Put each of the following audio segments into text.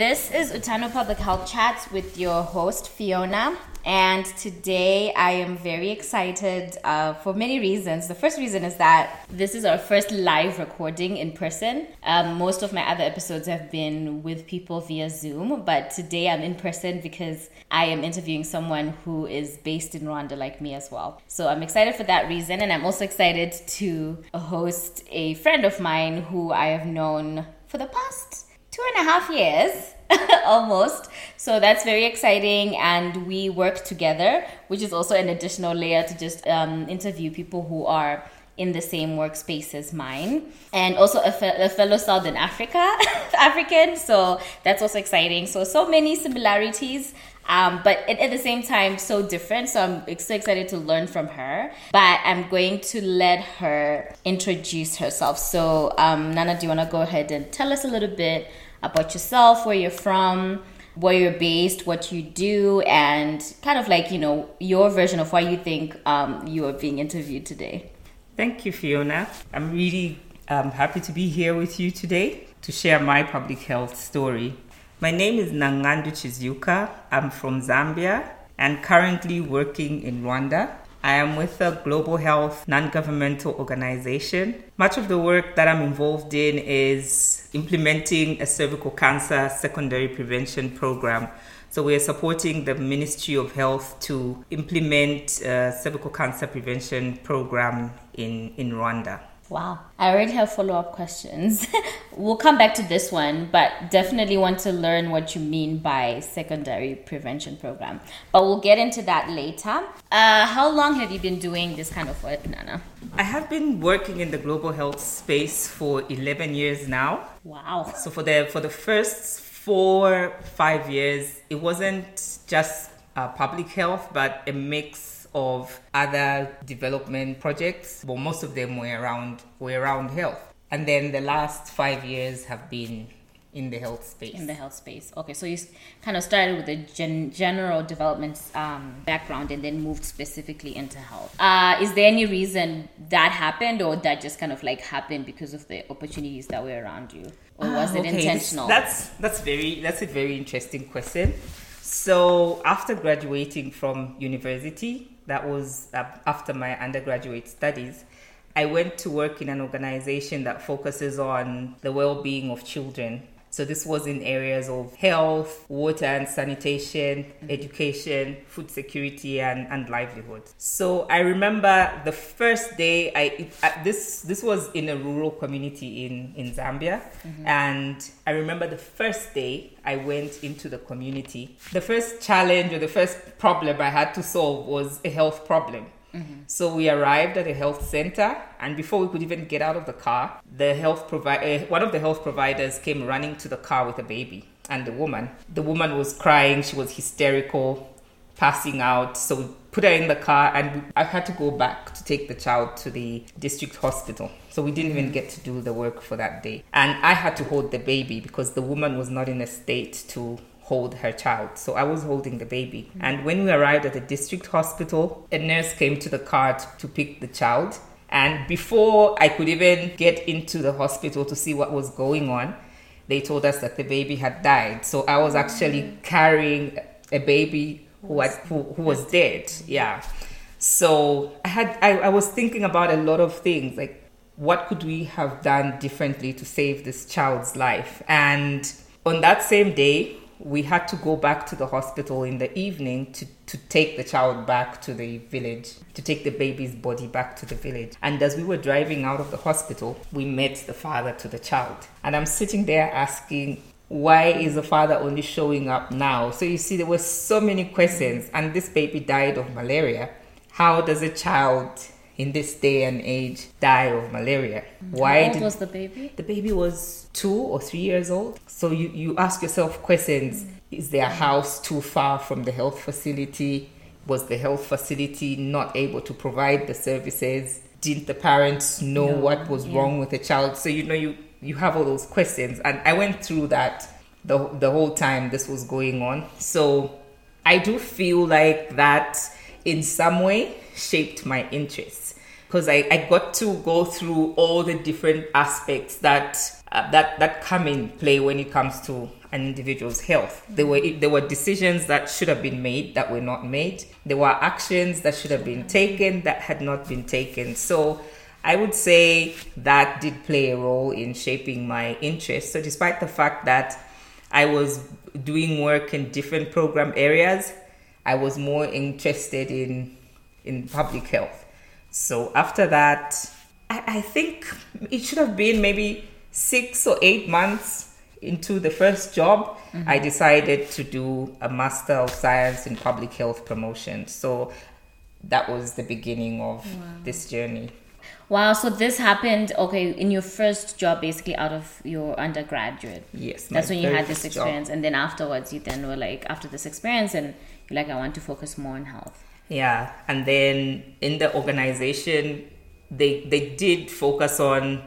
This is Utano Public Health Chats with your host, Fiona. And today I am very excited uh, for many reasons. The first reason is that this is our first live recording in person. Um, most of my other episodes have been with people via Zoom, but today I'm in person because I am interviewing someone who is based in Rwanda like me as well. So I'm excited for that reason. And I'm also excited to host a friend of mine who I have known for the past two and a half years almost. So that's very exciting. And we work together, which is also an additional layer to just um, interview people who are in the same workspace as mine. And also a, fe- a fellow Southern Africa, African. So that's also exciting. So, so many similarities. Um, but at, at, the same time, so different. So I'm so excited to learn from her. But I'm going to let her introduce herself. So, um, Nana, do you want to go ahead and tell us a little bit about yourself, where you're from, where you're based, what you do, and kind of like, you know, your version of why you think um, you are being interviewed today. Thank you, Fiona. I'm really um, happy to be here with you today to share my public health story. My name is Nangandu Chizuka. I'm from Zambia and currently working in Rwanda. I am with a global health non governmental organization. Much of the work that I'm involved in is implementing a cervical cancer secondary prevention program. So we are supporting the Ministry of Health to implement a cervical cancer prevention program in, in Rwanda. Wow. I already have follow up questions. we'll come back to this one, but definitely want to learn what you mean by secondary prevention program. But we'll get into that later. Uh, how long have you been doing this kind of work, Nana? I have been working in the global health space for 11 years now. Wow. So for the for the first four, five years, it wasn't just uh, public health, but a mix of other development projects, but most of them were around were around health. And then the last five years have been in the health space. In the health space. Okay, so you kind of started with a gen- general development um, background and then moved specifically into health. Uh, is there any reason that happened, or that just kind of like happened because of the opportunities that were around you, or was it ah, okay. intentional? That's that's very that's a very interesting question. So after graduating from university, that was after my undergraduate studies, I went to work in an organization that focuses on the well being of children. So this was in areas of health, water and sanitation, education, food security, and, and livelihood. So I remember the first day I uh, this this was in a rural community in in Zambia, mm-hmm. and I remember the first day I went into the community. The first challenge or the first problem I had to solve was a health problem. Mm-hmm. So we arrived at a health center, and before we could even get out of the car, the health provider, uh, one of the health providers, came running to the car with a baby and the woman. The woman was crying; she was hysterical, passing out. So we put her in the car, and I had to go back to take the child to the district hospital. So we didn't even get to do the work for that day, and I had to hold the baby because the woman was not in a state to hold her child. So I was holding the baby. Mm-hmm. And when we arrived at the district hospital, a nurse came to the car to, to pick the child. And before I could even get into the hospital to see what was going on, they told us that the baby had died. So I was actually mm-hmm. carrying a baby who, had, who, who was dead. Yeah. So I had I, I was thinking about a lot of things like what could we have done differently to save this child's life? And on that same day, we had to go back to the hospital in the evening to, to take the child back to the village, to take the baby's body back to the village. And as we were driving out of the hospital, we met the father to the child. And I'm sitting there asking, why is the father only showing up now? So you see, there were so many questions, and this baby died of malaria. How does a child in this day and age die of malaria. Why How old was the baby? The baby was two or three years old. So you, you ask yourself questions. Mm. Is their house too far from the health facility? Was the health facility not able to provide the services? Didn't the parents know no. what was yeah. wrong with the child? So you know you you have all those questions and I went through that the the whole time this was going on. So I do feel like that in some way shaped my interests because I, I got to go through all the different aspects that uh, that that come in play when it comes to an individual's health. There were there were decisions that should have been made that were not made. There were actions that should have been taken that had not been taken. So I would say that did play a role in shaping my interest. So despite the fact that I was doing work in different program areas, I was more interested in in public health. So after that, I, I think it should have been maybe six or eight months into the first job, mm-hmm. I decided to do a Master of Science in Public Health Promotion. So that was the beginning of wow. this journey. Wow, so this happened, okay, in your first job, basically out of your undergraduate. Yes. That's when you had this experience. Job. And then afterwards, you then were like, after this experience, and you're like, I want to focus more on health. Yeah. And then in the organization, they, they did focus on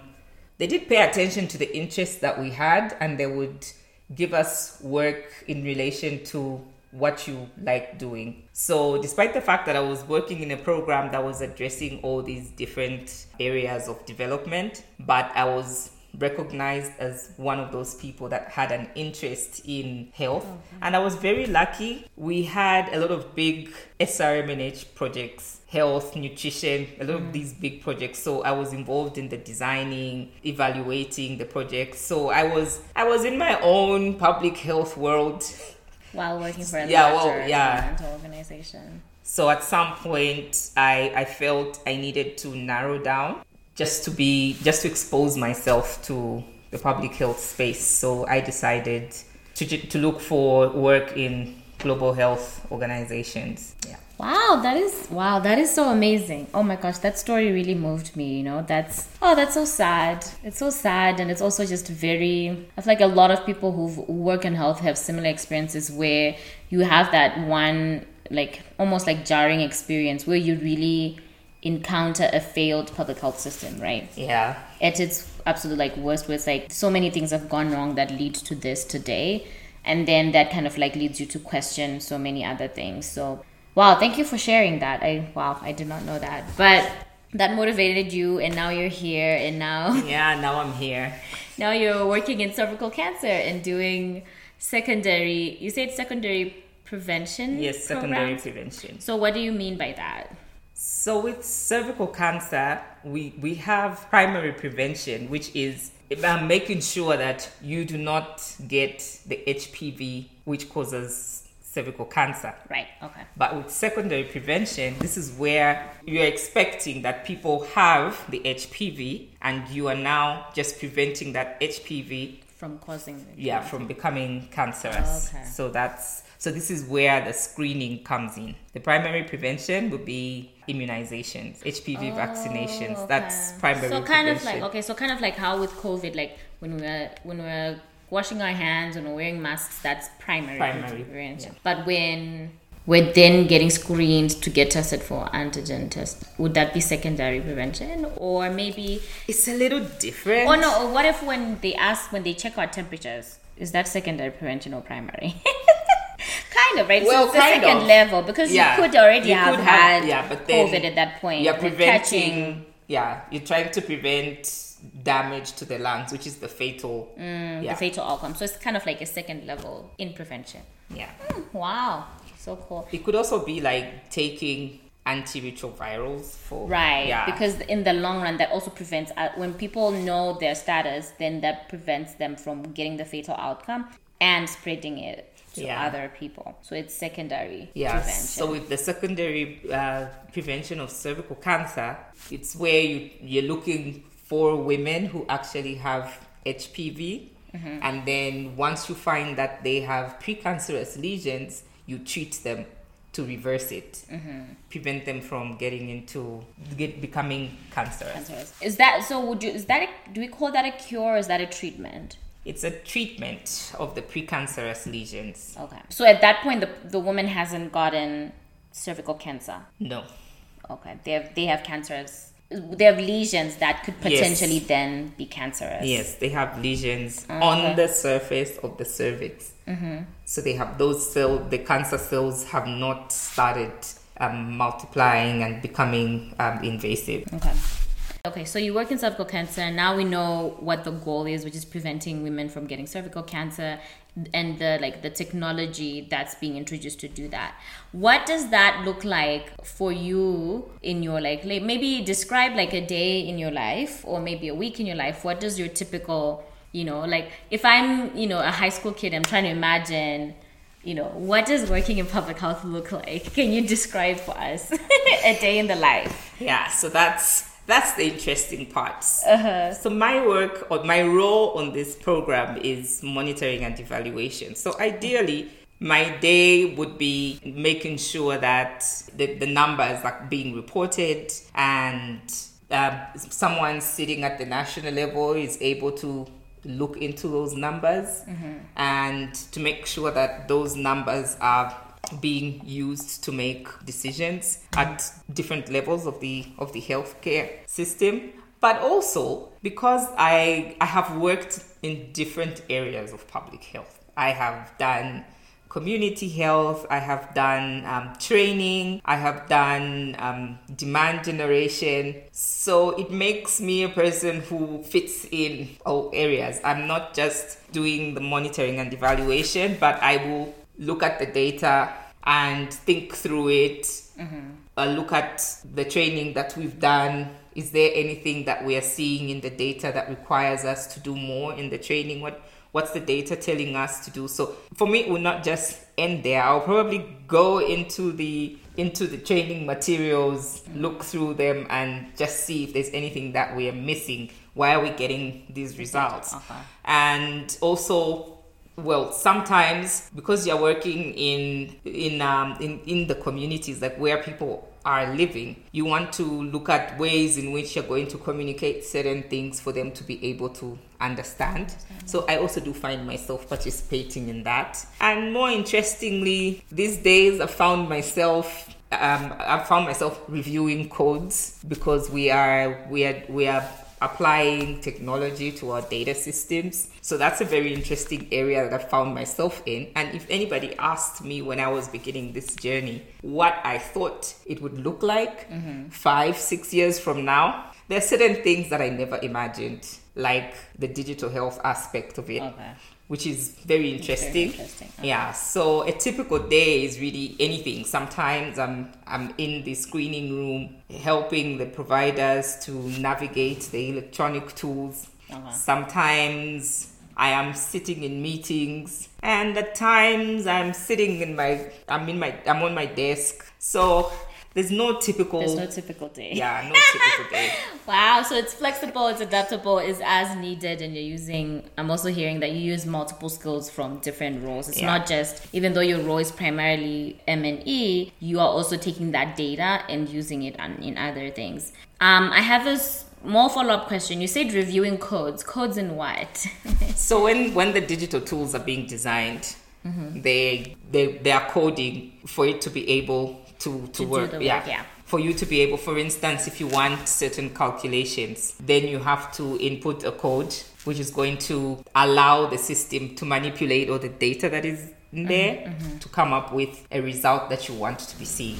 they did pay attention to the interests that we had and they would give us work in relation to what you like doing. So, despite the fact that I was working in a program that was addressing all these different areas of development, but I was recognized as one of those people that had an interest in health. Okay. And I was very lucky. We had a lot of big SRMNH projects, health, nutrition, a lot mm. of these big projects. So I was involved in the designing, evaluating the project. So I was I was in my own public health world while working for a yeah, well, yeah. organization. So at some point I I felt I needed to narrow down just to be just to expose myself to the public health space. So I decided to to look for work in global health organizations. Yeah. Wow, that is wow, that is so amazing. Oh my gosh, that story really moved me, you know. That's oh, that's so sad. It's so sad and it's also just very I feel like a lot of people who work in health have similar experiences where you have that one like almost like jarring experience where you really encounter a failed public health system, right? Yeah. At its absolute like worst, where it's like so many things have gone wrong that lead to this today, and then that kind of like leads you to question so many other things. So, wow, thank you for sharing that. I wow, I did not know that, but that motivated you, and now you're here, and now yeah, now I'm here. Now you're working in cervical cancer and doing secondary. You said secondary prevention. Yes, secondary programs? prevention. So, what do you mean by that? So with cervical cancer, we, we have primary prevention, which is about making sure that you do not get the HPV, which causes cervical cancer. Right, okay. But with secondary prevention, this is where you're expecting that people have the HPV and you are now just preventing that HPV from causing yeah, from becoming cancerous. Oh, okay. So that's so this is where the screening comes in. The primary prevention would be immunizations, HPV oh, vaccinations. Okay. That's primary. So kind prevention. of like okay, so kind of like how with COVID, like when we're when we're washing our hands and wearing masks, that's primary, primary. prevention. Yeah. But when we're then getting screened to get tested for antigen test. Would that be secondary prevention, or maybe it's a little different? Oh no! What if when they ask when they check our temperatures, is that secondary prevention or primary? kind of right. Well, so it's the second of. level because yeah. you could already you have could had have, yeah, but then COVID at that point. You're preventing. Yeah, you're trying to prevent damage to the lungs, which is the fatal. Mm, yeah. The fatal outcome. So it's kind of like a second level in prevention. Yeah. Mm, wow. So cool. It could also be like taking antiretrovirals for right yeah. because in the long run that also prevents uh, when people know their status then that prevents them from getting the fatal outcome and spreading it to yeah. other people. So it's secondary yes. prevention. So with the secondary uh, prevention of cervical cancer, it's where you, you're looking for women who actually have HPV. Mm-hmm. And then once you find that they have precancerous lesions, you treat them to reverse it, mm-hmm. prevent them from getting into get, becoming cancerous. cancerous. Is that so? Would you is that a, do we call that a cure? or Is that a treatment? It's a treatment of the precancerous lesions. Okay. So at that point, the, the woman hasn't gotten cervical cancer? No. Okay. They have, they have cancers. They have lesions that could potentially yes. then be cancerous. Yes, they have lesions okay. on the surface of the cervix. Mm-hmm. So they have those cells, the cancer cells have not started um, multiplying and becoming um, invasive. Okay. Okay, so you work in cervical cancer. Now we know what the goal is, which is preventing women from getting cervical cancer and the like the technology that's being introduced to do that. What does that look like for you in your like, maybe describe like a day in your life or maybe a week in your life. What does your typical, you know, like if I'm, you know, a high school kid, I'm trying to imagine you know, what does working in public health look like? Can you describe for us a day in the life? Yeah, so that's that's the interesting part. Uh-huh. So my work or my role on this program is monitoring and evaluation. So ideally, my day would be making sure that the, the numbers are being reported and uh, someone sitting at the national level is able to look into those numbers mm-hmm. and to make sure that those numbers are being used to make decisions at different levels of the of the healthcare system but also because I I have worked in different areas of public health. I have done community health, I have done um, training, I have done um, demand generation. So it makes me a person who fits in all areas. I'm not just doing the monitoring and evaluation, but I will look at the data and think through it, mm-hmm. uh, look at the training that we've done. Is there anything that we are seeing in the data that requires us to do more in the training? What what's the data telling us to do? So for me, it will not just end there. I'll probably go into the into the training materials, look through them, and just see if there's anything that we are missing. Why are we getting these results? Okay. And also well sometimes because you're working in in um in, in the communities like where people are living you want to look at ways in which you're going to communicate certain things for them to be able to understand. So i also do find myself participating in that. And more interestingly these days i found myself um, I found myself reviewing codes because we are we are we are applying technology to our data systems. So that's a very interesting area that I found myself in. And if anybody asked me when I was beginning this journey what I thought it would look like mm-hmm. five, six years from now, there are certain things that I never imagined, like the digital health aspect of it. Okay which is very interesting. Very interesting. Okay. Yeah. So a typical day is really anything. Sometimes I'm I'm in the screening room helping the providers to navigate the electronic tools. Uh-huh. Sometimes I am sitting in meetings, and at times I'm sitting in my I'm in my I'm on my desk. So there's no typical. There's no typical day. Yeah, no typical day. wow, so it's flexible, it's adaptable, it's as needed, and you're using. I'm also hearing that you use multiple skills from different roles. It's yeah. not just even though your role is primarily M and E, you are also taking that data and using it on, in other things. Um, I have a more follow up question. You said reviewing codes. Codes in what? so when when the digital tools are being designed, mm-hmm. they they they are coding for it to be able to, to, to work. yeah. Yeah. For you to be able, for instance, if you want certain calculations, then you have to input a code which is going to allow the system to manipulate all the data that is there mm-hmm, mm-hmm. to come up with a result that you want to be seeing.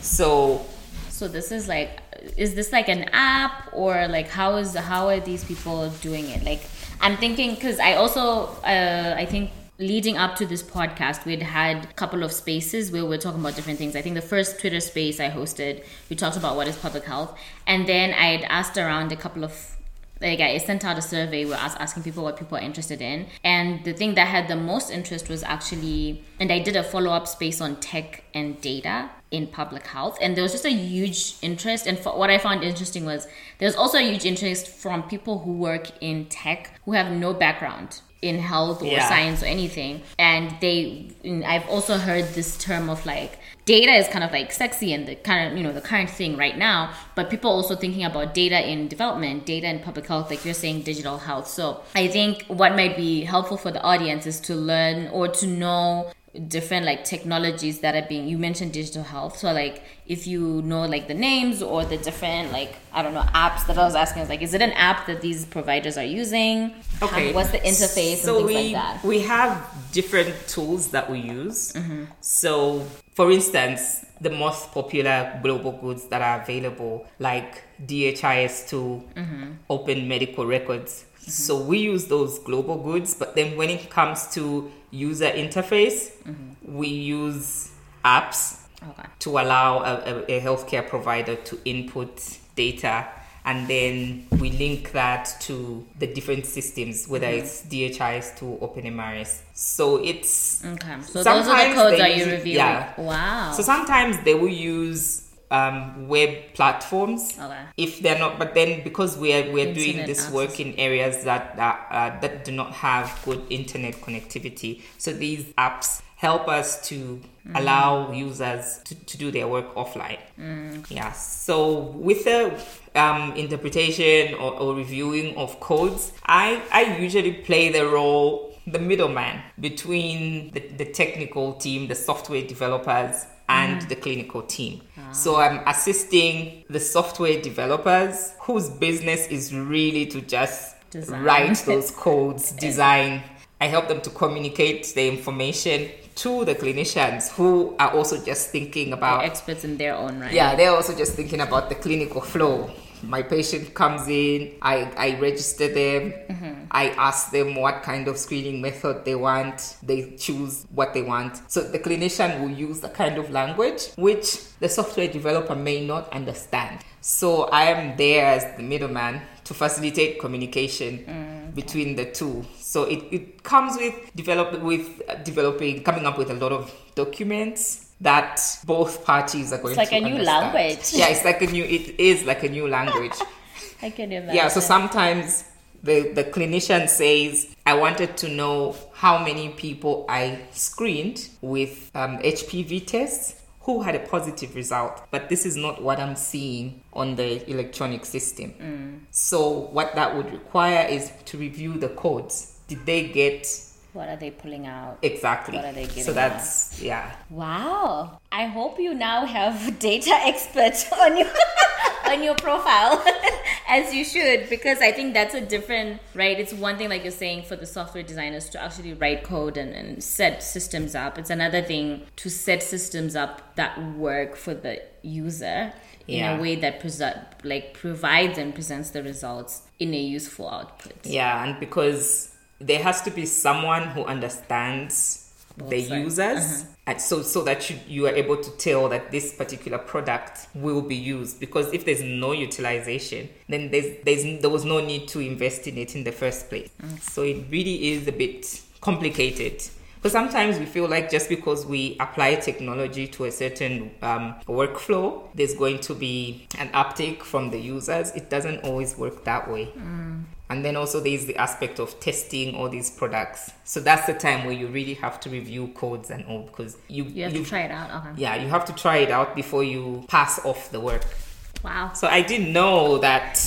So so this is like is this like an app or like how is how are these people doing it? Like I'm thinking cuz I also uh, I think leading up to this podcast, we'd had a couple of spaces where we are talking about different things. I think the first Twitter space I hosted, we talked about what is public health. And then I had asked around a couple of like I sent out a survey where I was asking people what people are interested in. And the thing that had the most interest was actually, and I did a follow up space on tech and data in public health. And there was just a huge interest. And what I found interesting was there's also a huge interest from people who work in tech who have no background in health or yeah. science or anything and they i've also heard this term of like data is kind of like sexy and the kind of you know the current thing right now but people also thinking about data in development data in public health like you're saying digital health so i think what might be helpful for the audience is to learn or to know different like technologies that are being you mentioned digital health. So like if you know like the names or the different like i don't know apps that i was asking is like is it an app that these providers are using? Okay. How, what's the interface so we, like we have different tools that we use. Mm-hmm. so for instance, the most popular global goods that are available, like DHIS2, open medical records. Mm-hmm. So we use those global goods, but then when it comes to user interface, mm-hmm. we use apps Okay. to allow a, a, healthcare provider to input data and then we link that to the different systems whether mm-hmm. it's DHIS2 or OpenMRS so it's Okay. So those are the codes that you reviewing. yeah. Wow. so sometimes they will use um, web platforms Okay. if they're not but then because we're we're doing this access. work in areas that that, uh, that do not have good internet connectivity so these apps help us to Mm. allow users to, to do their work offline Mm. yeah so with the um, interpretation or, or reviewing of codes i i usually play the role the middleman between the, the technical team the software developers and mm. the clinical team so i'm assisting the software developers whose business is really to just Design. write those codes design i help them to communicate the information to the clinicians who are also just thinking about experts in their own right. yeah, they're also just thinking about the clinical flow. My patient comes in, I, I register them, I ask them what kind of screening method they want, they choose what they want. So the clinician will use the kind of language which the software developer may not understand. So I am there as the middleman to facilitate communication between the two. So it, it comes with develop with uh, developing coming up with a lot of documents that both parties are going It's like to a new understand. language. Yeah, it's like a new it is like a new language. I can imagine. yeah, so sometimes the the clinician says I wanted to know how many people I screened with um, HPV tests who had a positive result, but this is not what I'm seeing on the electronic system. Mm. So what that would require is to review the codes. Did they get What are they pulling out? exactly? What are they giving? so that's yeah. Wow. I hope you now have data expert on your on your profile as you should because I think that's a different right. It's one thing like you're saying for the software designers to actually write code and, and set systems up. It's another thing to set systems up that work for the user in a way that prese- like provides and presents the results in a useful output. Yeah, and because there has to be someone who understands the sides. users, uh-huh. and so so that you, you are able to tell that this particular product will be used. Because if there's no utilization, then there's there's there was no need to invest in it in the first place. Mm. So it really is a bit complicated. because sometimes we feel like just because we apply technology to a certain um, workflow, there's going to be an uptake from the users. It doesn't always work that way. Mm. And then also there's the aspect of testing all these products. So that's the time where you really have to review codes and all because you You have to try it out. Okay. yeah, you have to try it out before you pass off the work. Wow. So I didn't know that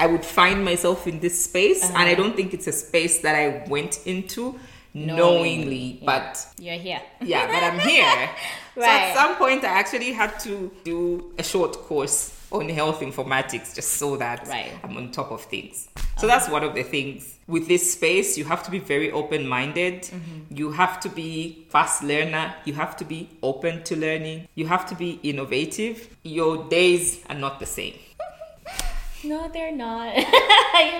I would find myself in this space and I uh-huh. don't think it's a space that I went into knowingly, Yeah. but You're here. yeah, but I'm here. So at some point, I actually had to do a short course on health informatics just so that Right. I'm on top of things. So that's one of the things. With this space, you have to be very open minded. Mm-hmm. You have to be fast learner. You have to be open to learning. You have to be innovative. Your days are not the same. No, they're not.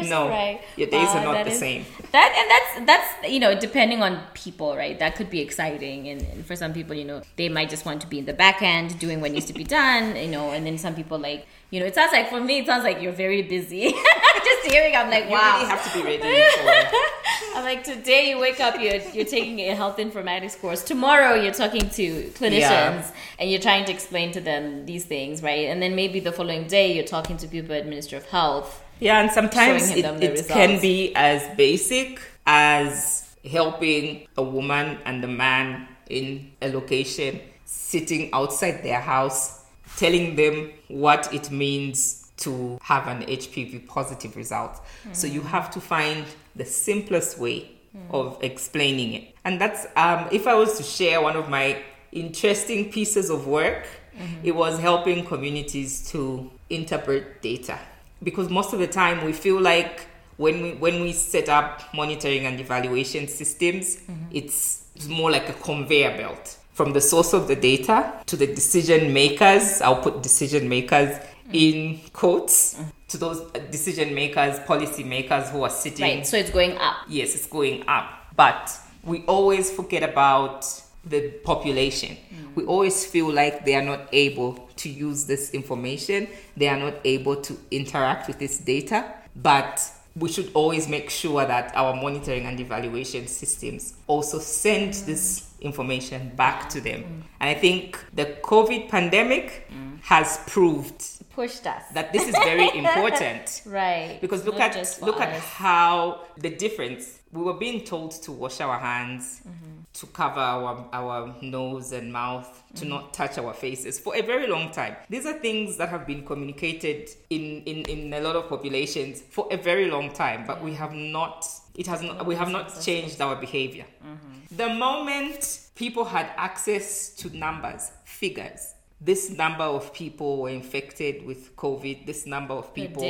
No, right. your days are not the is- same. That and that's that's you know depending on people, right? That could be exciting, and, and for some people, you know, they might just want to be in the back end doing what needs to be done, you know, and then some people like you know, it sounds like for me, it sounds like you're very busy. just hearing, I'm like, You wow. really have to be ready for I'm like, today you wake up, you're, you're taking a health informatics course. Tomorrow you're talking to clinicians Yeah. and you're trying to explain to them these things, right? And then maybe the following day you're talking to people at Minister of Health. Yeah, and sometimes it, it can be as basic as helping a woman and a man in a location sitting outside their house, telling them what it means to have an HPV positive result. So you have to find the simplest way of explaining it. And that's, um, if I was to share one of my interesting pieces of work, it was helping communities to interpret data because most of the time we feel like when we when we set up monitoring and evaluation systems it's more like a conveyor belt from the source of the data to the decision makers. I'll put decision makers in quotes to those decision makers, policy makers who are sitting. Right. So it's going up. Yes, it's going up. But we always forget about the population. Mm. We always feel like they are not able to use this information, they are not able to interact with this data. But we should always make sure that our monitoring and evaluation systems also send mm. this information back to them. Mm. And I think the COVID pandemic mm. has proved pushed us that this is very important. right. Because look Not at look us. at how the difference we were being told to wash our hands, mm-hmm. to cover our, our nose and mouth, to mm-hmm. not touch our faces for a very long time. These are things that have been communicated in, in, in a lot of populations for a very long time, but we have not it has not, we have not changed our behavior. Mm-hmm. The moment people had access to numbers, figures, this number of people were infected with COVID, this number of people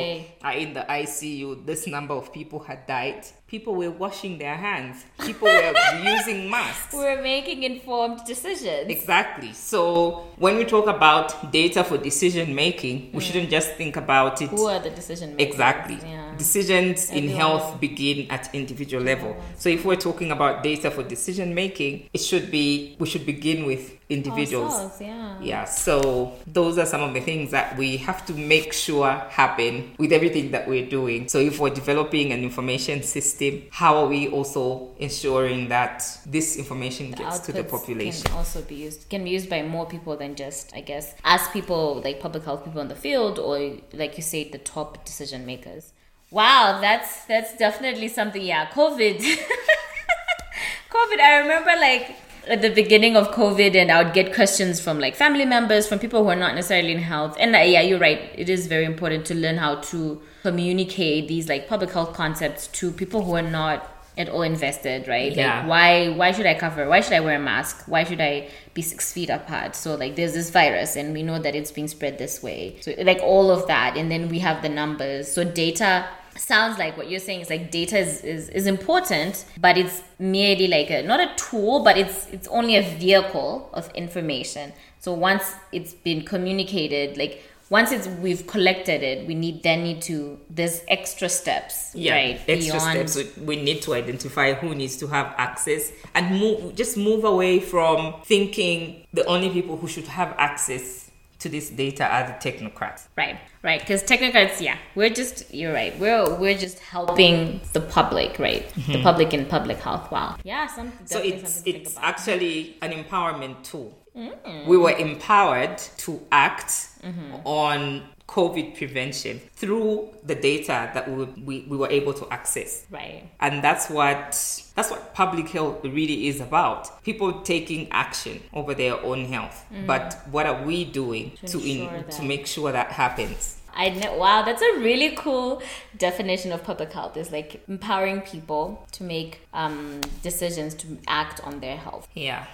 are in the ICU, this number of people had died. People were washing their hands, people were using masks. We're making informed decisions. Exactly. So when we talk about data for decision making, we mm. shouldn't just think about it. Who are the decision makers? Exactly. Yeah. Decisions in health begin at individual level. So if we're talking about data for decision making, it should be we should begin with individuals. Ourselves, yeah. Yeah. So those are some of the things that we have to make sure happen with everything that we're doing. So if we're developing an information system, how are we also ensuring that this information gets to the population? Can also be used can be used by more people than just I guess as people like public health people in the field or like you say the top decision makers. Wow, that's that's definitely something. Yeah, COVID. COVID. I remember like at the beginning of COVID, and I would get questions from like family members, from people who are not necessarily in health. And uh, yeah, you're right. It is very important to learn how to communicate these like public health concepts to people who are not at all invested, right? Yeah. Like why why should I cover? Why should I wear a mask? Why should I be six feet apart? So like there's this virus and we know that it's being spread this way. So like all of that. And then we have the numbers. So data sounds like what you're saying is like data is, is, is important but it's merely like a not a tool but it's it's only a vehicle of information. So once it's been communicated like once it's we've collected it we need then need to there's extra steps yeah right extra beyond... steps. We need to identify who needs to have access and move just move away from thinking the only people who should have access to this data are the technocrats. Right, right. Because technocrats, yeah, we're just you're right. We're we're just helping the public, right? Mm-hmm. The public in public health. Wow. Yeah, something. So it's it's actually an empowerment tool. Mm. We were empowered to act mm-hmm. on COVID prevention through the data that we, we, we, were able to access. Right. And that's what that's what public health really is about. People taking action over their own health. Mm-hmm. But what are we doing to, to, in, to make sure that happens? I know. Wow, that's a really cool definition of public health. Is like empowering people to make um, decisions to act on their health. Yeah.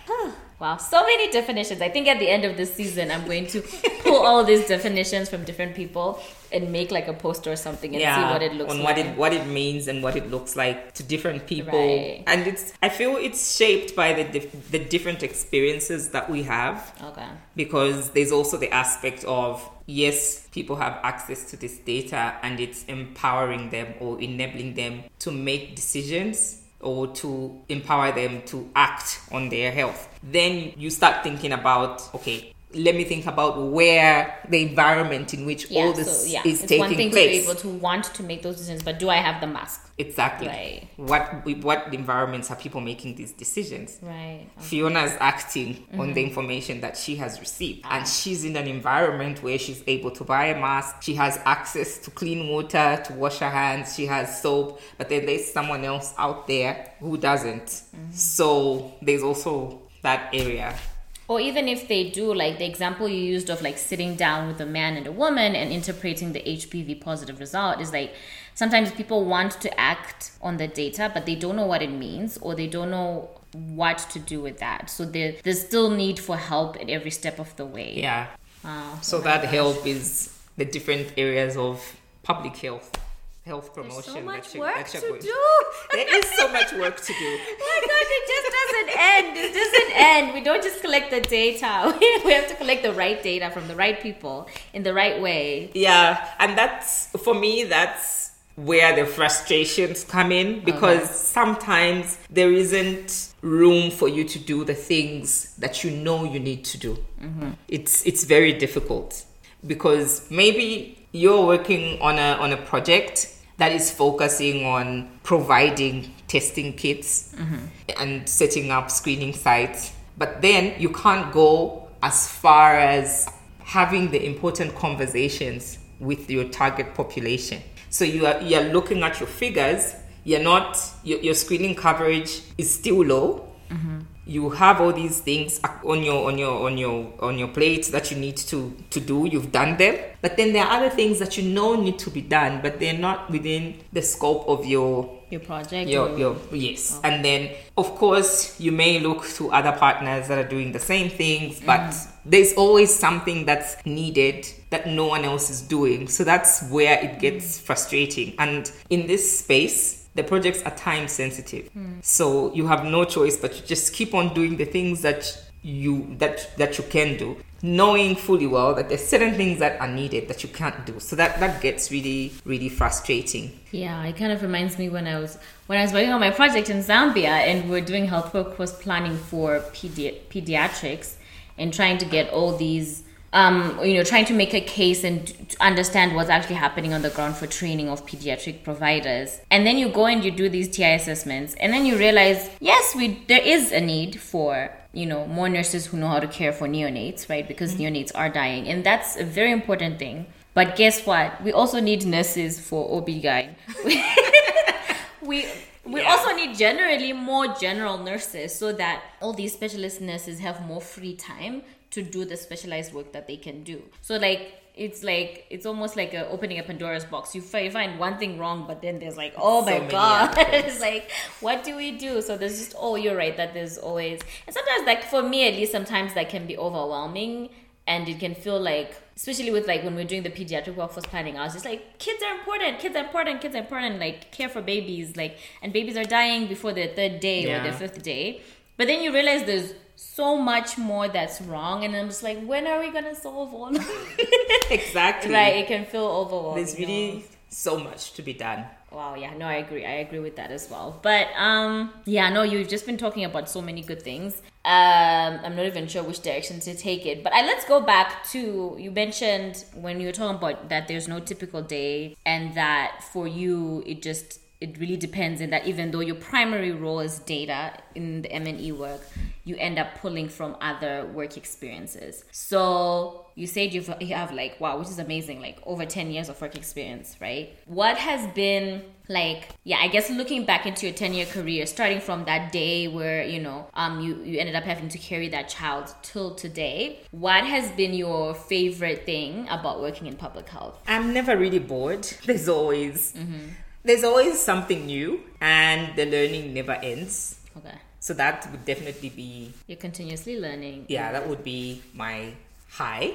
Wow, so many definitions. I think at the end of this season, I'm going to pull all these definitions from different people and make like a poster or something and yeah, see what it looks on like. what it what it means and what it looks like to different people. Right. And it's I feel it's shaped by the dif- the different experiences that we have. Okay. Because there's also the aspect of yes, people have access to this data and it's empowering them or enabling them to make decisions or to empower them to act on their health. Then you start thinking about, okay, let me think about where the environment in which yeah, all this so, yeah. is it's taking one thing place. to be able to want to make those decisions, but do I have the mask? Exactly. Right. What what environments are people making these decisions? Right. Okay. Fiona is acting mm-hmm. on the mm-hmm. information that she has received, ah. and she's in an environment where she's able to buy a mask. She has access to clean water to wash her hands. She has soap, but then there's someone else out there who doesn't. Mm-hmm. So there's also that area or even if they do like the example you used of like sitting down with a man and a woman and interpreting the hpv positive result is like sometimes people want to act on the data but they don't know what it means or they don't know what to do with that. So there, there's still need for help at every step of the way. Yeah. Ah, oh so oh that gosh. help is the different areas of public health health promotion. There's so much that work that to going- do. There is so much work to do. My gosh, it just doesn't end. It doesn't end. We don't just collect the data. we have to collect the right data from the right people in the right way. Yeah, and that's for me. That's where the frustrations come in because Okay. sometimes there isn't room for you to do the things that you know you need to do. Mm-hmm. It's it's very difficult because maybe you're working on a on a project that is focusing on providing testing kits mm-hmm. and setting up screening sites, but then you can't go as far as having the important conversations with your target population. So you are you're looking at your figures. You're not your, your screening coverage is still low. Mm-hmm. You have all these things on your on your on your on your plate that you need to to do. You've done them, but then there are other things that you know need to be done, but they're not within the scope of your Your project. your, or- your yes. Oh. And then of course you may look to other partners that are doing the same things mm. but there's always something that's needed that no one else is doing. So that's where it gets frustrating. And in this space the projects are time sensitive. So you have no choice but to just keep on doing the things that you that that you can do knowing fully well that there's certain things that are needed that you can't do. So that that gets really really frustrating. Yeah, it kind of reminds me when I was when I was working on my project in Zambia and we are doing health workforce planning for pedi- pediatrics and trying to get all these um, you know, trying to make a case and to understand what's actually happening on the ground for training of pediatric providers. And then you go and you do these TI assessments, and then you realize, yes, we there is a need for you know more nurses who know how to care for neonates, right? Because neonates are dying, and that's a very important thing. But guess what? We also need nurses for OB-GYN. we we Yeah. also need generally more general nurses so that all these specialist nurses have more free time to do the specialized work that they can do. So like it's like it's almost like a opening a Pandora's box. You, fi- you find one thing wrong, but then there's like, oh So my god, it's like, what do we do? So there's just oh, you're right that there's always and sometimes like for me at least sometimes that can be overwhelming and it can feel like especially with like when we're doing the pediatric workforce planning i was just like kids are important kids are important kids are important like care for babies like and babies are dying before their third day or Yeah. their fifth day but then you realize there's so much more that's wrong and i'm just like when are we gonna solve all of it exactly right it can feel overwhelming there's really so much to be done Wow, yeah, no, I agree. I agree with that as well. But um yeah, no, you've just been talking about so many good things. Um I'm not even sure which direction to take it. But I, let's go back to you mentioned when you were talking about that there's no typical day and that for you it just it really depends in that even though your primary role is data in the M&E work, you end up pulling from other work experiences. So you said you've, you have like, wow, which is amazing, like over 10 years of work experience, right? What has been like, yeah, I guess looking back into your 10 year career, starting from that day where, you know, um, you, you ended up having to carry that child till today, what has been your favorite thing about working in public health? I'm never really bored. There's always there's always something new and the learning never ends. Okay. So that would definitely be You're continuously learning. yeah, that would be my high.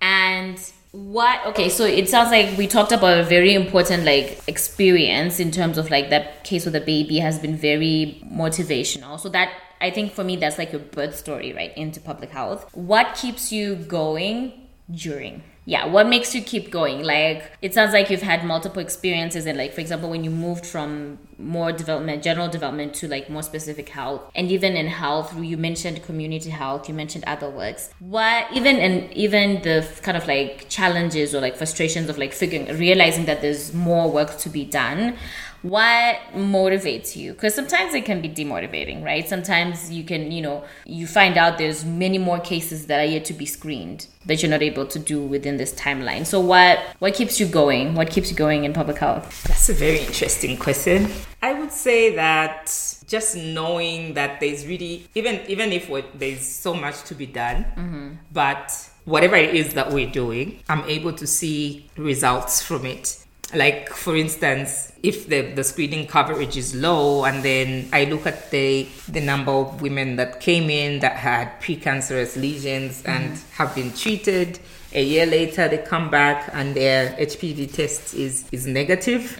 And what okay, so it sounds like we talked about a very important like experience in terms of like that case with the baby has been very motivational. So that I think for me that's like your birth story, right, into public health. What keeps you going during? Yeah, what makes you keep going? Like it sounds like you've had multiple experiences and like for example when you moved from more development general development to like more specific health and even in health you mentioned community health you mentioned other works what even and even the kind of like challenges or like frustrations of like figuring realizing that there's more work to be done what motivates you? Because sometimes it can be demotivating right? Sometimes you can you know you find out there's many more cases that are yet to be screened that you're not able to do within this timeline. So what what keeps you going? What keeps you going in public health? That's a very interesting question. I would say that just knowing that there's really even even if there's so much to be done, mm-hmm. but whatever it is that we're doing, I'm able to see results from it. Like for instance, if the, the screening coverage is low, and then I look at the the number of women that came in that had precancerous lesions and have been treated, a year later they come back and their HPV test is is negative,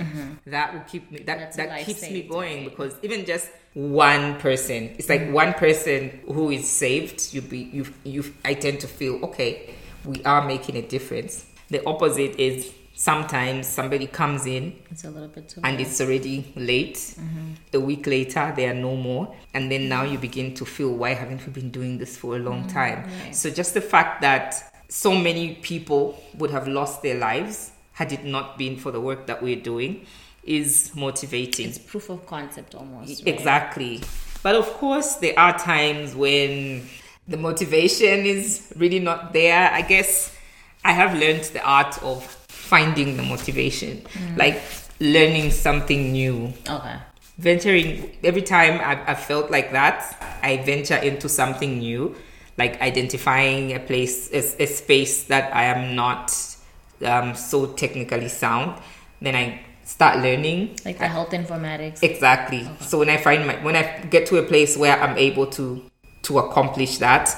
that will keep me that That's that keeps me going right? because even just one person, it's like one person who is saved. You be you you. I tend to feel okay. We are making a difference. The opposite is sometimes somebody comes in It's a little bit too and it's already late. Mm-hmm. A week later, there are no more. And then now you begin to feel, why haven't we been doing this for a long mm, time? So, just the fact that so many people would have lost their lives had it not been for the work that we're doing is motivating. It's proof of concept almost. right? Exactly. But of course, there are times when the motivation is really not there. I guess I have learned the art of finding the motivation, like learning something new. Okay. Venturing, every time I, I felt like that, I venture into something new, like identifying a place, a, a space that I am not um, so technically sound. Then I start learning. Like the health informatics. Exactly. So when I find my when I get to a place where I'm able to to accomplish that,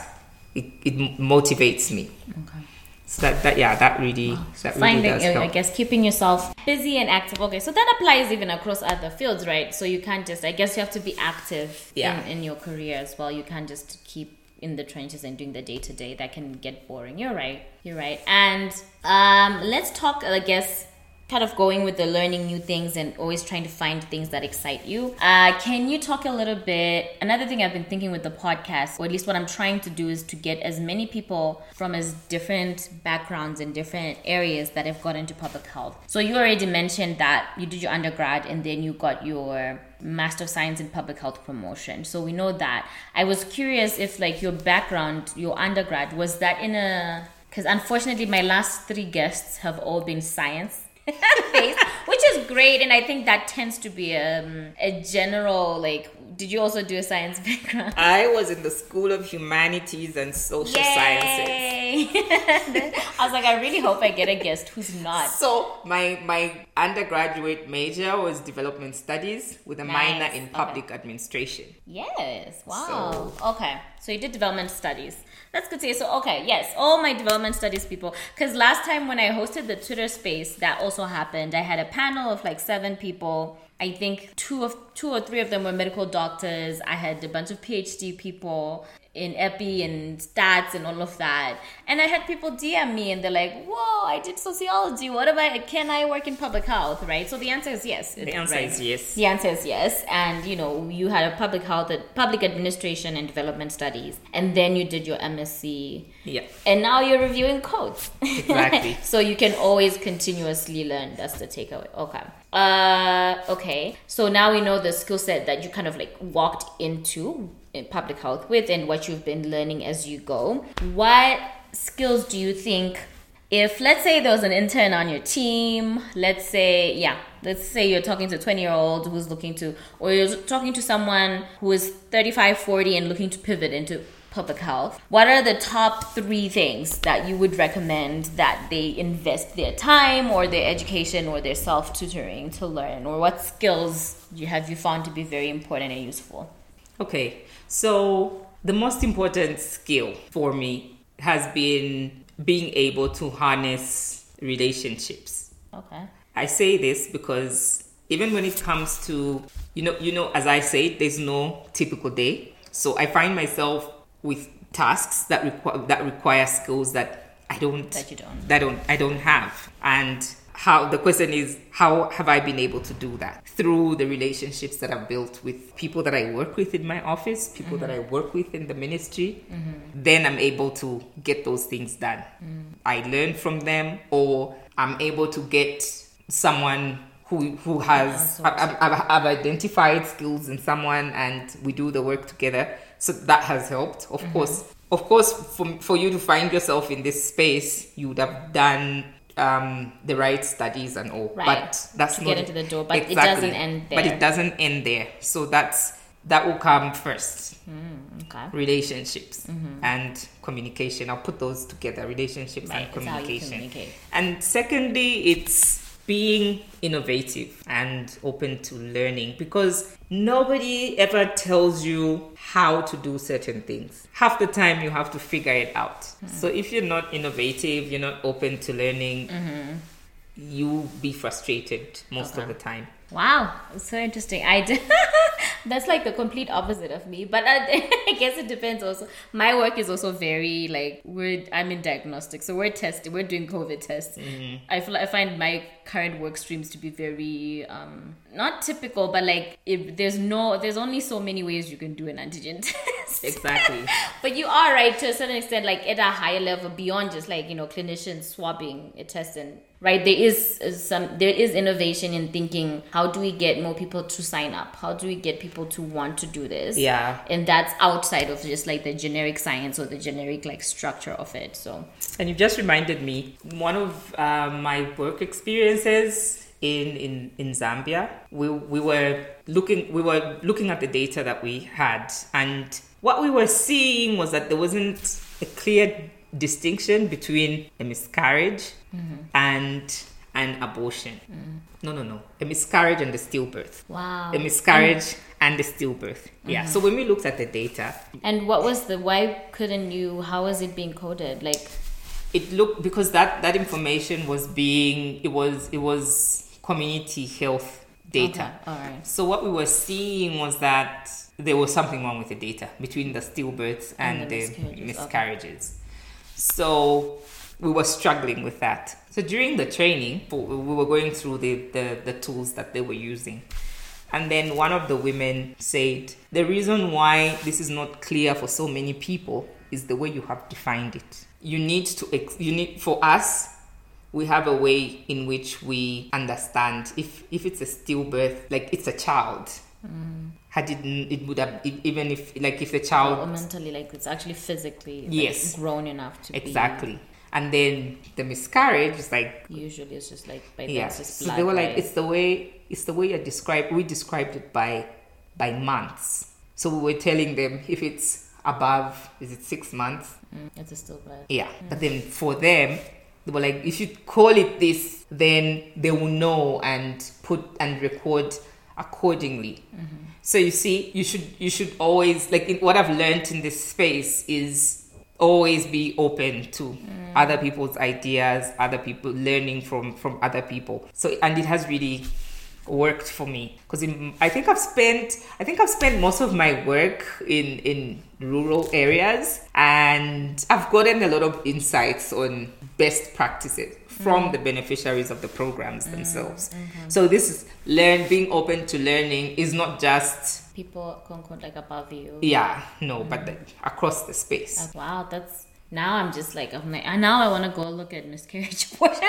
it, it motivates me. Okay. So that, that yeah, that really that really Finding, does uh, help. I guess, keeping yourself busy and active. Okay, so that applies even across other fields, right? So you can't just, I guess, you have to be active Yeah. in, in your career as well. You can't just keep in the trenches and doing the day to day. That can get boring. You're right. You're right. And um, let's talk, I guess, kind of going with the learning new things and always trying to find things that excite you. Uh, can you talk a little bit? Another thing I've been thinking with the podcast, or at least what I'm trying to do, is to get as many people from as different backgrounds and different areas that have got into public health. So you already mentioned that you did your undergrad and then you got your Master of Science in Public Health Promotion. So we know that. I was curious if like your background, your undergrad, was that in a because unfortunately my last three guests have all been science based, which is great, and I think that tends to be um, a general like. Did you also do a science background? I was in the School of Humanities and Social Sciences. Yay! I was like, I really hope I get a guest who's not. So my my undergraduate major was development studies with a minor Nice. in Okay. public administration. Yes. Wow. okay. So you did development studies. That's good to hear. So okay, yes, all my development studies people. Because last time when I hosted the Twitter space, that also happened. I had a panel of like seven people. I think two of two or three of them were medical doctors. I had a bunch of PhD people in epi and stats and all of that. And I had people DM me and they're like, "Whoa, I did sociology. What about can I work in public health?" Right. So the answer is yes. The answer right? is yes. The answer is yes. And you know, you had a public health, public administration and development studies, and then you did your MSc, Yeah. and now you're reviewing codes. Exactly. so you can always continuously learn. That's the takeaway. Okay. Uh, okay. So now we know the skill set that you kind of like walked into in public health with, and what you've been learning as you go. What skills do you think? If let's say there was an intern on your team, let's say, yeah, let's say you're talking to a 20 year old who's looking to, or you're talking to someone who is 35, 40 and looking to pivot into public health, what are the top three things that you would recommend that they invest their time or their education or their self tutoring to learn? Or what skills you have you found to be very important and useful? Okay, so the most important skill for me has been being able to harness relationships. Okay. I say this because even when it comes to you know you know as I say there's no typical day. So I find myself with tasks that require that require skills that I don't That you don't. that don't I don't have and how the question is how have I been able to do that through the relationships that I've built with people that I work with in my office, people that I mm-hmm. work with in the ministry. Mm-hmm. Then I'm able to get those things done. Mm. I learn from them, or I'm able to get someone who who has Yeah, I've, I've, I've identified skills in someone, and we do the work together. So that has helped, of mm-hmm. course. Of course, for, for you to find yourself in this space, you would have done um, the right studies and all. Right. But that's To not get into the door, but it doesn't end there. But it doesn't end there. So that's that will come first. Okay. Relationships and communication. I'll put those together. Relationships Right, and it's how you communication. communicate. And secondly, it's being innovative and open to learning because nobody ever tells you how to do certain things. Half the time you have to figure it out. Mm-hmm. So if you're not innovative, you're not open to learning, mm-hmm. you be frustrated most okay. of the time. Wow, so interesting. I. That's like the complete opposite of me, but I, I, guess it depends. Also, my work is also very like we're. I'm in diagnostics, so we're testing. We're doing COVID tests. Mm-hmm. I feel I find my current work streams to be very um not typical, but like if there's no, there's only so many ways you can do an antigen test. Exactly. but you are right to a certain extent, like at a higher level beyond just like you know clinicians swabbing a test and right there is some there is innovation in thinking how do we get more people to sign up how do we get people to want to do this yeah and that's outside of just like the generic science or the generic like structure of it so and you just reminded me one of uh, my work experiences in, in, in Zambia, we, we were looking we were looking at the data that we had, and what we were seeing was that there wasn't a clear distinction between a miscarriage mm-hmm. and an abortion. Mm. No, no, no. A miscarriage and a stillbirth. Wow. A miscarriage mm. and a stillbirth. Mm-hmm. Yeah. So when we looked at the data. And what was the, why couldn't you, how was it being coded? Like, it looked, because that, that information was being, it was, it was community health data. Okay. All right. So what we were seeing was that there was something wrong with the data between the stillbirths and, and the, the miscarriages. miscarriages. Okay. So we were struggling with that. So during the training, we were going through the, the, the tools that they were using. And then one of the women said, The reason why this is not clear for so many people is the way you have defined it. You need to, you need, for us, we have a way in which we understand if, if it's a stillbirth, like it's a child. Mm. Had it it would have even if like if the child or mentally like it's actually physically like, yes. grown enough to exactly. Be, and then the miscarriage is like usually it's just like by yeah. so they were like it's the way it's the way you describe we described it by by months. So we were telling them if it's above is it six months mm, it's a stillbirth yeah mm. but then for them they were like if you call it this then they will know and put and record accordingly mm-hmm. So you see, you should you should always like what I've learned in this space is always be open to mm. other people's ideas, other people learning from from other people. So and it has really worked for me because I think I've spent I think I've spent most of my work in in rural areas and I've gotten a lot of insights on best practices from mm. the beneficiaries of the programs mm. themselves. Mm-hmm. So this is learn being open to learning is not just people quote like above you. Yeah, no, mm. but the, across the space. Wow, that's now I'm just like I'm like now I want to go look at miscarriage abortion.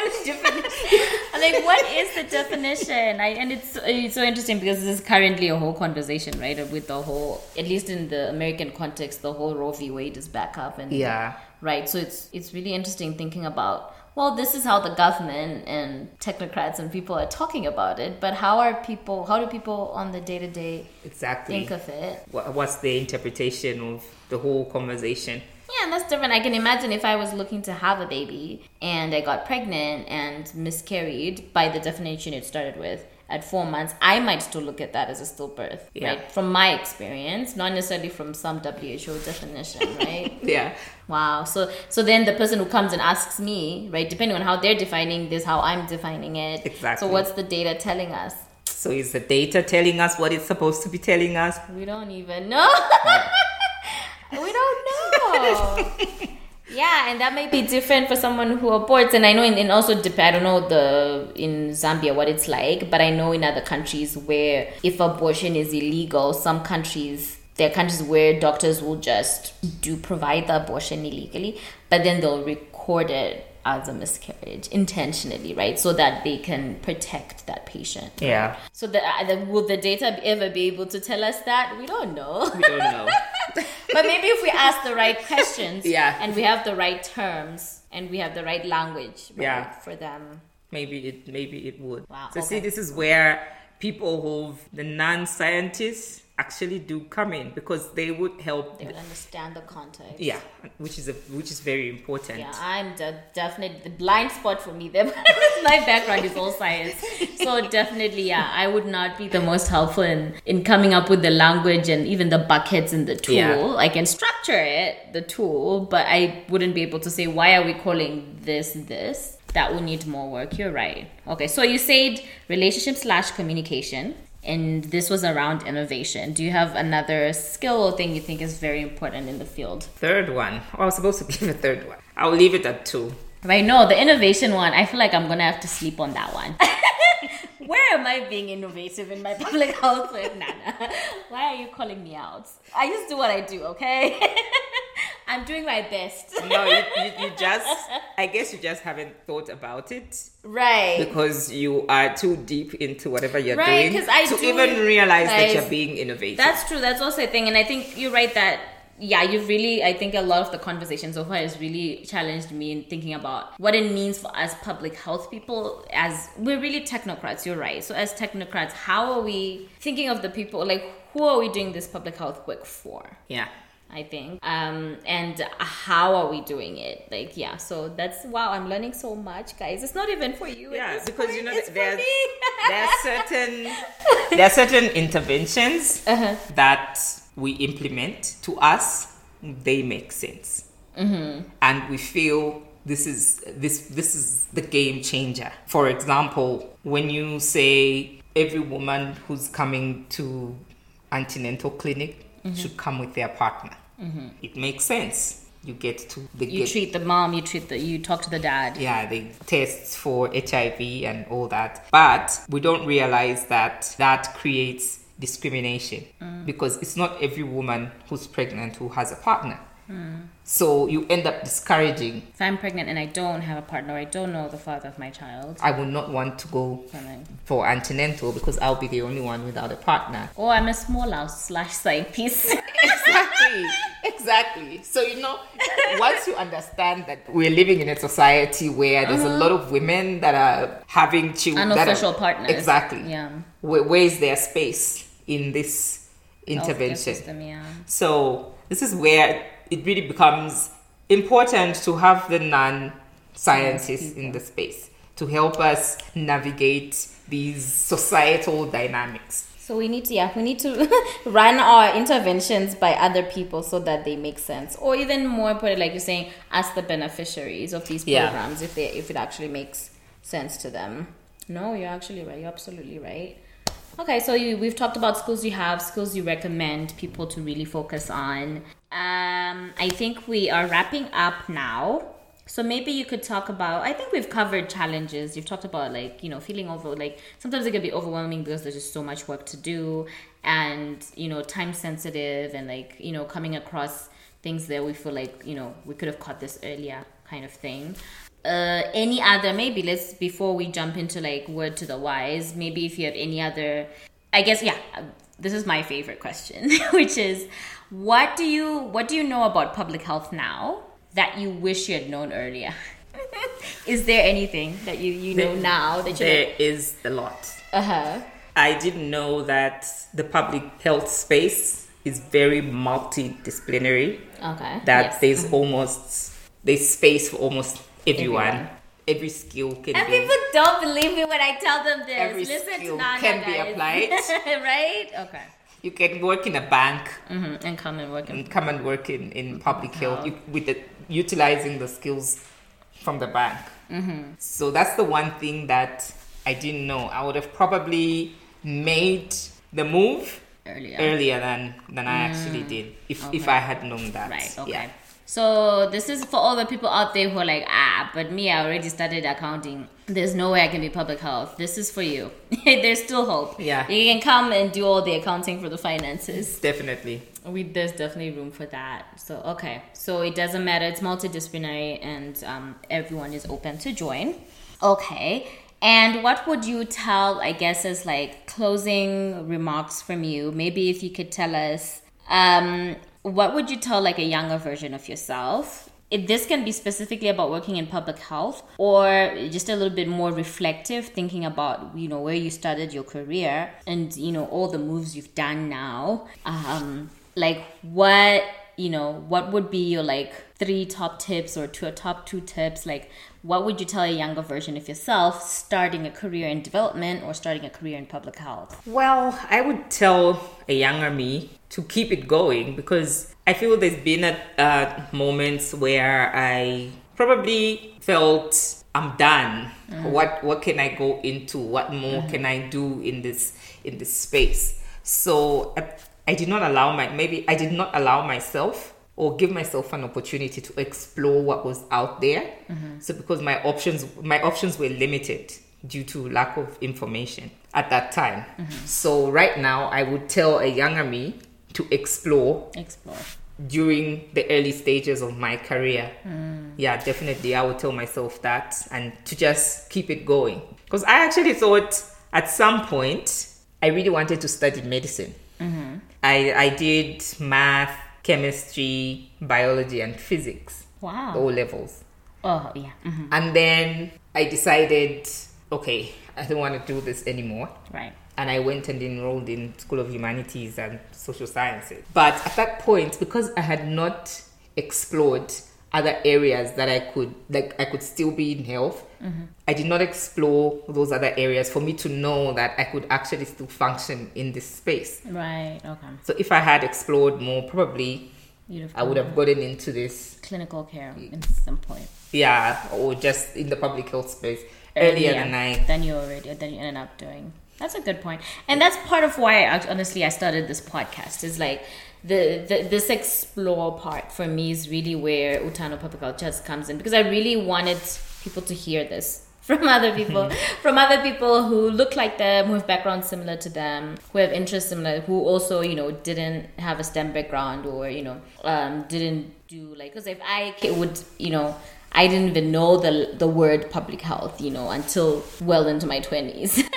I'm like, what is the definition? I, and it's it's so interesting because this is currently a whole conversation, right? With the whole, at least in the American context, the whole Roe v. Wade is back up, and yeah, right. So it's it's really interesting thinking about well, this is how the government and technocrats and people are talking about it, but how are people, how do people on the day to day exactly think of it? What's the interpretation of the whole conversation? Yeah, and that's different. I can imagine if I was looking to have a baby and I got pregnant and miscarried, by the definition it started with, at four months, I might still look at that as a stillbirth, yeah. right? From my experience, not necessarily from some WHO definition, right? yeah. Wow. So so then the person who comes and asks me, right, depending on how they're defining this, how I'm defining it. Exactly. So what's the data telling us? So is the data telling us what it's supposed to be telling us? We don't even know. we don't know. Yeah, and that may be different for someone who aborts. And I know, in, in also I don't know the in Zambia what it's like, but I know in other countries where if abortion is illegal, some countries there are countries where doctors will just do provide the abortion illegally, but then they'll record it as a miscarriage intentionally, right? So that they can protect that patient. Yeah. So the, uh, the, will the data ever be able to tell us that? We don't know. We don't know. but maybe if we ask the right questions, yeah, and we have the right terms and we have the right language, right, yeah. for them. Maybe it maybe it would. Wow. So okay. see, this is where people who the non-scientists actually do come in because they would help They would understand the context. yeah which is a which is very important Yeah, I'm de- definitely the blind spot for me there. My background is all science, so definitely, yeah, I would not be the most helpful in in coming up with the language and even the buckets in the tool. Yeah. I can structure it, the tool, but I wouldn't be able to say why are we calling this this. That would need more work. You're right. Okay, so you said relationship slash communication. And this was around innovation. Do you have another skill or thing you think is very important in the field? third one oh, i was supposed to give a third one i'll leave it at two Right, no, the innovation one, I feel like I'm gonna have to sleep on that one. Where am I being innovative in my public health with Nana? Why are you calling me out? I just do what I do, okay? I'm doing my best. no you, you, you just i guess you just haven't thought about it Right. because you are too deep into whatever you're Right, doing I to do even realize that you're being innovative That's true. That's also a thing. And I think you're right that, yeah, you've really, I think a lot of the conversation so far has really challenged me in thinking about what it means for us public health people as we're really technocrats. You're right. So, as technocrats, how are we thinking of the people? Like, who are we doing this public health work for? yeah I think. Um, and how are we doing it? Like, yeah, so that's wow, I'm learning so much, guys. It's not even for you. Yeah, because point, you know it's there's me. there are certain there are certain interventions Uh-huh. that we implement to us they make sense, Mm-hmm. and we feel this is this this is the game changer. For example, when you say every woman who's coming to antenatal clinic Mm-hmm. should come with their partner, it makes sense. You get to the you get, treat the mom, you treat the, you talk to the dad. yeah, they tests for HIV and all that. But we don't realize that that creates discrimination because it's not every woman who's pregnant who has a partner. So you end up discouraging. If I'm pregnant and I don't have a partner, I don't know the father of my child. I would not want to go for antenatal because I'll be the only one without a partner. Or I'm a small house slash side piece. exactly exactly so you know once you understand that we're living in a society where there's a uh-huh. lot of women that are having children Unofficial partners. exactly Yeah. where, where is their space in this intervention System, yeah. so this is where it really becomes important to have the non-scientists in the space to help us navigate these societal dynamics So we need to, yeah, we need to run our interventions by other people so that they make sense, or even more important, like you're saying, ask the beneficiaries of these Yeah. programs, if they if it actually makes sense to them. No, you're actually right. You're absolutely right. Okay, so you, we've talked about skills you have, skills you recommend people to really focus on. Um, I think we are wrapping up now. So maybe you could talk about. I think we've covered challenges. You've talked about like you know feeling over like sometimes it can be overwhelming because there's just so much work to do, and you know time sensitive and like you know coming across things that we feel like you know we could have caught this earlier kind of thing. Uh, any other maybe let's before we jump into like word to the wise. Maybe if you have any other, I guess yeah. This is my favorite question, which is, what do you what do you know about public health now that you wish you had known earlier? is there anything that you you know There- now that you there is a lot uh huh I didn't know that the public health space is very multidisciplinary. okay That yes. there's almost there's space for almost everyone. Everyone. Every skill can and be And people don't believe me when I tell them this. Every Listen to skill Nana, can be guys. applied. right? Okay. you can work in a bank hmm And come and work. in- and come and work in, in public health you, with the, utilizing the skills from the bank. Mm-hmm. So that's the one thing that I didn't know. I would have probably made the move Earlier. earlier than than I actually did if if. I had known that. Right. Okay. Yeah. So this is for all the people out there who are like, ah, but me, I already studied accounting. There's no way I can be public health. This is for you. There's still hope. Yeah. You can come and do all the accounting for the finances. Definitely. We there's definitely room for that. So okay. So it doesn't matter. It's multidisciplinary, and um, everyone is open to join. Okay. And what would you tell? I guess as like closing remarks from you. Maybe if you could tell us, um, what would you tell like a younger version of yourself? It, this can be specifically about working in public health or just a little bit more reflective thinking about you know where you started your career and you know all the moves you've done now um like what you know what would be your like three top tips or two top two tips like what would you tell a younger version of yourself starting a career in development or starting a career in public health well i would tell a younger me to keep it going because i feel there's been a, uh, moments where i probably felt i'm done mm. what what can i go into what more mm-hmm. can i do in this in this space so I did not allow my maybe I did not allow myself or give myself an opportunity to explore what was out there. Mm-hmm. So because my options my options were limited due to lack of information at that time. Mm-hmm. So right now I would tell a younger me to explore explore during the early stages of my career. Mm. Yeah, definitely I would tell myself that and to just keep it going. Because I actually thought at some point I really wanted to study medicine. Mm-hmm. I, I did math, chemistry, biology, and physics. Wow. O levels. Oh, yeah. Mm-hmm. And then I decided, okay, I don't want to do this anymore. Right. And I went and enrolled in School of Humanities and Social Sciences. But at that point, because I had not explored other areas that I could like I could still be in health. Mm-hmm. I did not explore those other areas for me to know that I could actually still function in this space. Right. Okay. So if I had explored more, probably I would have gotten into this clinical care at some point. Yeah, or just in the public health space earlier than I. Then you already then you ended up doing. That's a good point, and that's part of why I, honestly I started this podcast. Is like the, the this explore part for me is really where Utano Chats comes in because I really wanted people to hear this from other people, from other people who look like them, who have backgrounds similar to them, who have interests similar, who also you know didn't have a STEM background or you know um, didn't do like because if I would you know I didn't even know the the word public health you know until well into my twenties.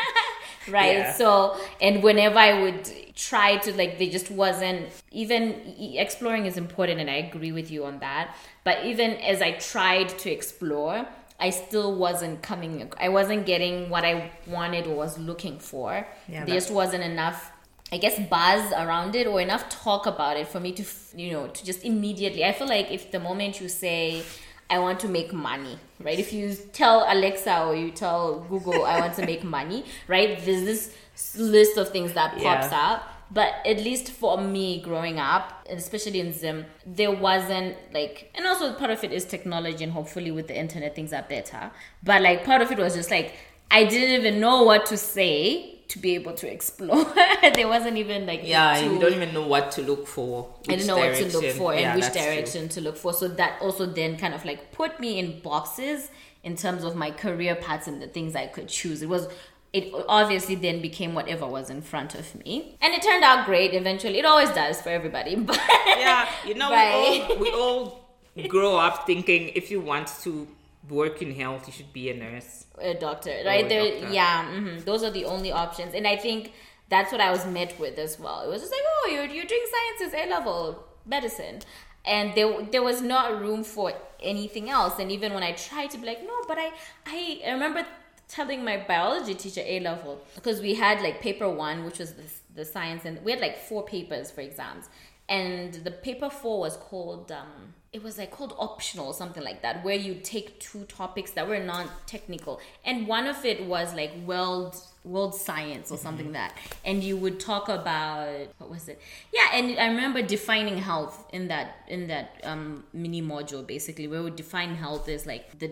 right? Yeah. so and whenever i would try to like they just wasn't even exploring is important and i agree with you on that. But even as i tried to explore i still wasn't coming i wasn't getting what i wanted or was looking for. Yeah, there just wasn't enough I guess buzz around it or enough talk about it for me to you know to just immediately I feel like if the moment you say I want to make money, right? If you tell Alexa or you tell Google, I want to make money, right? There's this list of things that pops yeah. up. But at least for me growing up, especially in Zim, there wasn't like, and also part of it is technology, and hopefully with the internet, things are better. But like, part of it was just like, I didn't even know what to say to be able to explore. there wasn't even like yeah, you don't even know what to look for. I didn't know direction. what to look for and which direction true. to look for. So that also then kind of like put me in boxes in terms of my career paths and the things I could choose. It was it obviously then became whatever was in front of me, and it turned out great. Eventually, it always does for everybody. But yeah, you know, we all, we all grow up thinking if you want to work in health, you should be a nurse, a doctor, right? A there, doctor. yeah, mm-hmm. those are the only options, and I think that's what I was met with as well. It was just like, oh, you're you're doing sciences, A level medicine, and there there was not room for anything else. And even when I tried to be like, no, but I I, I remember telling my biology teacher A level because we had like paper one, which was the, the science, and we had like four papers for exams, and the paper four was called. Um, it was like called optional or something like that where you take two topics that were non-technical and one of it was like world world science or mm-hmm. something that. And you would talk about what was it? Yeah and i remember defining health in that in that um, mini module basically where we define health as like the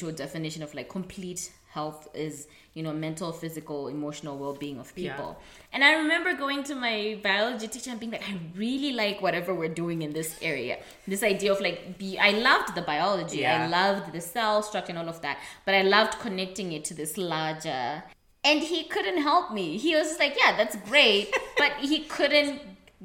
who definition of like complete health is you know mental physical emotional well-being of people yeah. and i remember going to my biology teacher and being like i really like whatever we're doing in this area this idea of like be i loved the biology yeah. i loved the cell structure and all of that but i loved connecting it to this larger and he couldn't help me he was like yeah that's great but he couldn't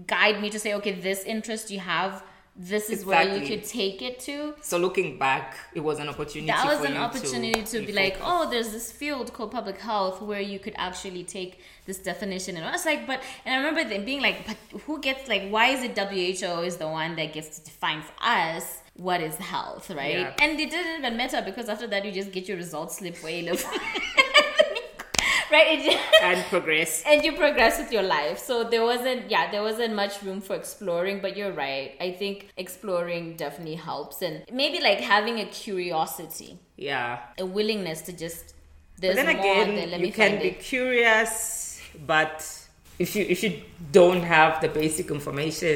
guide me to say okay this interest you have this is exactly. where you could take it to. So looking back, it was an opportunity. That was an opportunity to, to be like, oh, there's this field called public health where you could actually take this definition. And I was like, but and I remember them being like, but who gets like, why is it WHO is the one that gets to define for us? what is health, right? Yeah. And it didn't even matter because after that you just get your results slip way right? It, and progress. and you progress with your life. So there wasn't, yeah, there wasn't much room for exploring. But you're right. I think exploring definitely helps, and maybe like having a curiosity, Yeah. a willingness to just. But There's then more again, you me can be it. curious, but if you if you don't have the basic information,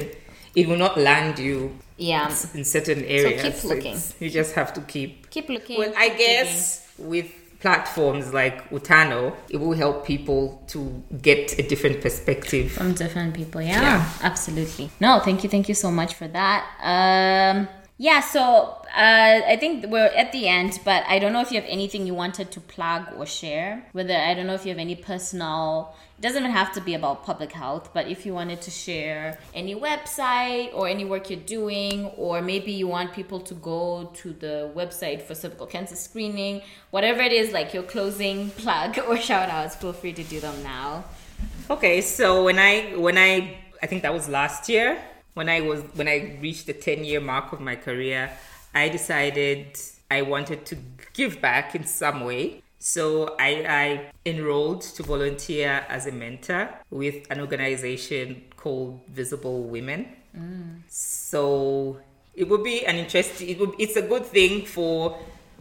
it will not land you Yeah. in certain areas. keep looking. It's- You just have to keep. Keep looking. Well, I keep guess with platforms like Utano, it will help people to get a different perspective. from different people yeah, Yeah. absolutely no thank you thank you so much for that um yeah so uh, i think we're at the end but i don't know if you have anything you wanted to plug or share whether i don't know if you have any personal it doesn't even have to be about public health but if you wanted to share any website or any work you're doing or maybe you want people to go to the website for cervical cancer screening whatever it is like your closing plug or shout outs feel free to do them now. Okay, so when I when I I think that was last year when I was when I reached the 10 year mark of my career, I decided I wanted to give back in some way. So I, I enrolled to volunteer as a mentor with an organization called Visible Women. So it would be an interesting. It would, it's a good thing for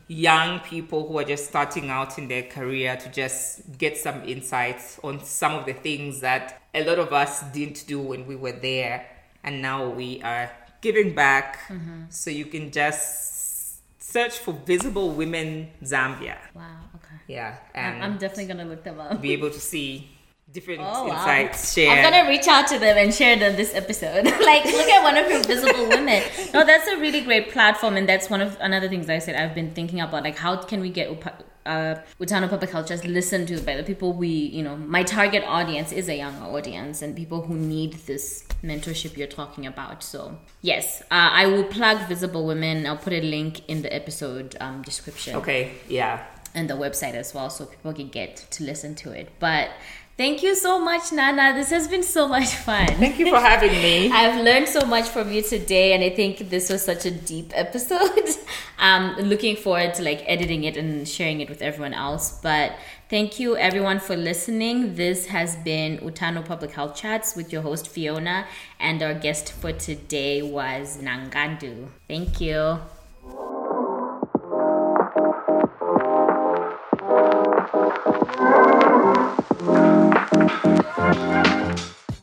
young people who are just starting out in their career to just get some insights on some of the things that a lot of us didn't do when we were there, and now we are giving back. Mm-hmm. So you can just search for Visible Women Zambia. wow okay Yeah, I'm, and I'm definitely gonna look them up. be able to see different Oh, wow. insights shared. I'm gonna reach out to them and share them this episode. like, look at one of your visible women. No, that's a really great platform, and that's one of another things I said I've been thinking about. Like, how can we get uh, Utano Public Health just listened to by the people we, you know, my target audience is a younger audience and people who need this mentorship you're talking about. So, yes, uh, I will plug Visible Women. I'll put a link in the episode um, description okay, yeah. and the website as well so people can get to listen to it. But Thank you so much, Nana. This has been so much fun. Thank you for having me. I've learned so much from you today, and I think this was such a deep episode. I'm um, looking forward to like editing it and sharing it with everyone else. But thank you everyone for listening. This has been Utano Public Health Chats with your host Fiona, and our guest for today was Nangandu. Thank you. Thank you thank you